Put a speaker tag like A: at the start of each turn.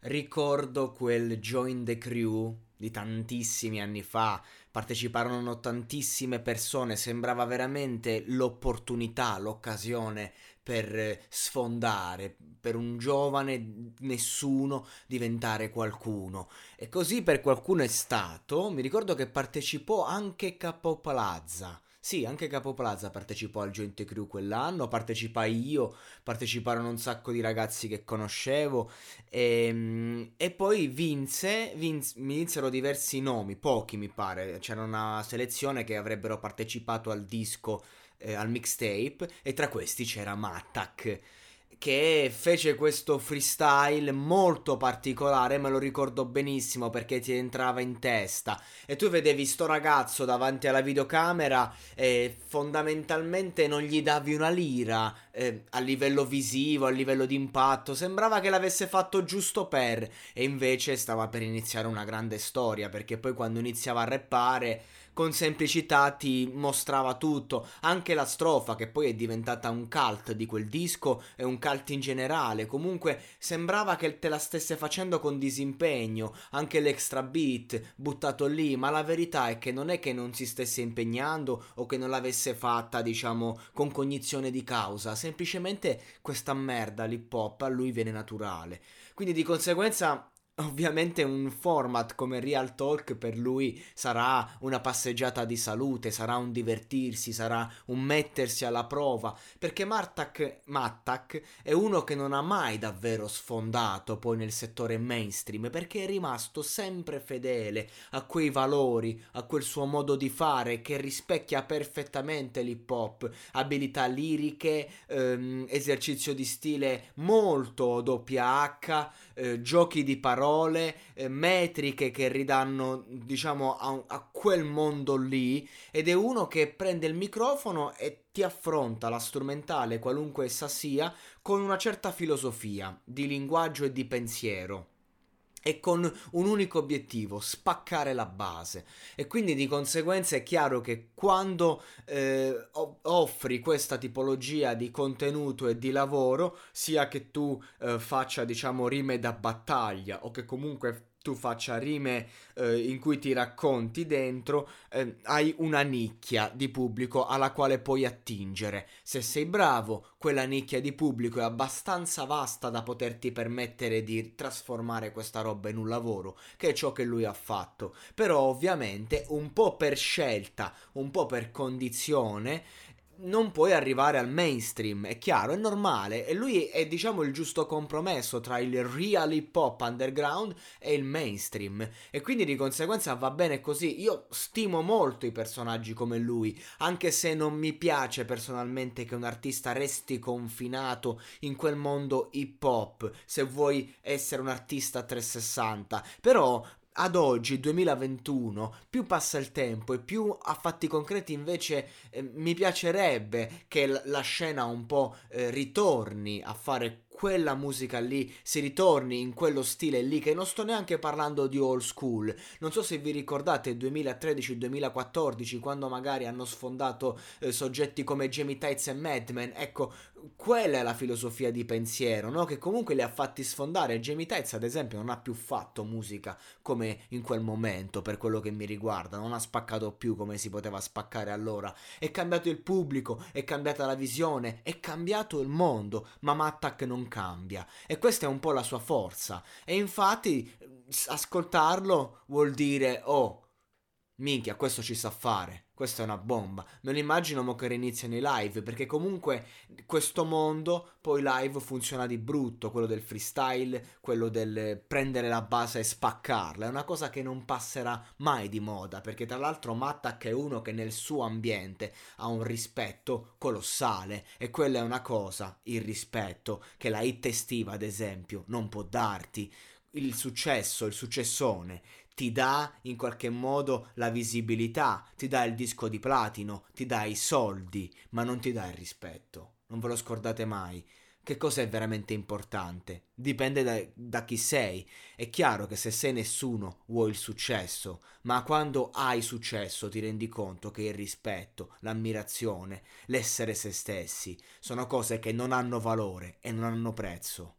A: Ricordo quel Join the Crew di tantissimi anni fa, parteciparono tantissime persone, sembrava veramente l'opportunità, l'occasione per sfondare, per un giovane nessuno diventare qualcuno. E così per qualcuno è stato, mi ricordo che partecipò anche Capo Palazza. Sì, anche Capo Plaza partecipò al Joint Crew quell'anno, partecipai io, parteciparono un sacco di ragazzi che conoscevo e, e poi vinse, vinse, mi vinsero diversi nomi, pochi mi pare, c'era una selezione che avrebbero partecipato al disco, eh, al mixtape e tra questi c'era Mattak che fece questo freestyle molto particolare, me lo ricordo benissimo perché ti entrava in testa. E tu vedevi sto ragazzo davanti alla videocamera e fondamentalmente non gli davi una lira eh, a livello visivo, a livello di impatto, sembrava che l'avesse fatto giusto per e invece stava per iniziare una grande storia perché poi quando iniziava a rappare con semplicità ti mostrava tutto, anche la strofa che poi è diventata un cult di quel disco e un cult in generale, comunque sembrava che te la stesse facendo con disimpegno, anche l'extra beat buttato lì, ma la verità è che non è che non si stesse impegnando o che non l'avesse fatta, diciamo, con cognizione di causa, semplicemente questa merda l'hip hop a lui viene naturale. Quindi di conseguenza Ovviamente un format come Real Talk per lui sarà una passeggiata di salute, sarà un divertirsi, sarà un mettersi alla prova, perché Martak, Mattak è uno che non ha mai davvero sfondato poi nel settore mainstream, perché è rimasto sempre fedele a quei valori, a quel suo modo di fare che rispecchia perfettamente l'hip hop, abilità liriche, ehm, esercizio di stile molto doppia H, eh, giochi di parole, eh, metriche che ridanno, diciamo, a, a quel mondo lì. Ed è uno che prende il microfono e ti affronta la strumentale, qualunque essa sia, con una certa filosofia di linguaggio e di pensiero e con un unico obiettivo, spaccare la base. E quindi di conseguenza è chiaro che quando eh, offri questa tipologia di contenuto e di lavoro, sia che tu eh, faccia diciamo rime da battaglia o che comunque tu faccia rime eh, in cui ti racconti dentro, eh, hai una nicchia di pubblico alla quale puoi attingere. Se sei bravo, quella nicchia di pubblico è abbastanza vasta da poterti permettere di trasformare questa roba in un lavoro, che è ciò che lui ha fatto. Però ovviamente un po' per scelta, un po' per condizione, non puoi arrivare al mainstream, è chiaro, è normale. E lui è, diciamo, il giusto compromesso tra il real hip hop underground e il mainstream. E quindi di conseguenza va bene così. Io stimo molto i personaggi come lui, anche se non mi piace personalmente che un artista resti confinato in quel mondo hip hop, se vuoi essere un artista 360. Però ad oggi, 2021, più passa il tempo e più a fatti concreti invece eh, mi piacerebbe che l- la scena un po' eh, ritorni a fare quella musica lì, si ritorni in quello stile lì, che non sto neanche parlando di old school. Non so se vi ricordate 2013-2014, quando magari hanno sfondato eh, soggetti come Jamie Tights e Madman. Ecco, quella è la filosofia di pensiero, no? Che comunque li ha fatti sfondare. Jamie Tights, ad esempio, non ha più fatto musica come in quel momento, per quello che mi riguarda. Non ha spaccato più come si poteva spaccare allora. È cambiato il pubblico, è cambiata la visione, è cambiato il mondo. Ma Mattak non cambia. E questa è un po' la sua forza. E infatti ascoltarlo vuol dire oh minchia questo ci sa fare questa è una bomba. Lo immagino mo che riniziano i live, perché comunque questo mondo poi live funziona di brutto, quello del freestyle, quello del prendere la base e spaccarla. È una cosa che non passerà mai di moda, perché tra l'altro Mattak è uno che nel suo ambiente ha un rispetto colossale e quella è una cosa, il rispetto, che la hit estiva ad esempio non può darti il successo, il successone, ti dà in qualche modo la visibilità, ti dà il disco di platino, ti dà i soldi, ma non ti dà il rispetto. Non ve lo scordate mai. Che cosa è veramente importante? Dipende da, da, chi sei. È chiaro che se sei nessuno vuoi il successo, ma quando hai successo ti rendi conto che il rispetto, l'ammirazione, l'essere se stessi sono cose che non hanno valore e non hanno prezzo.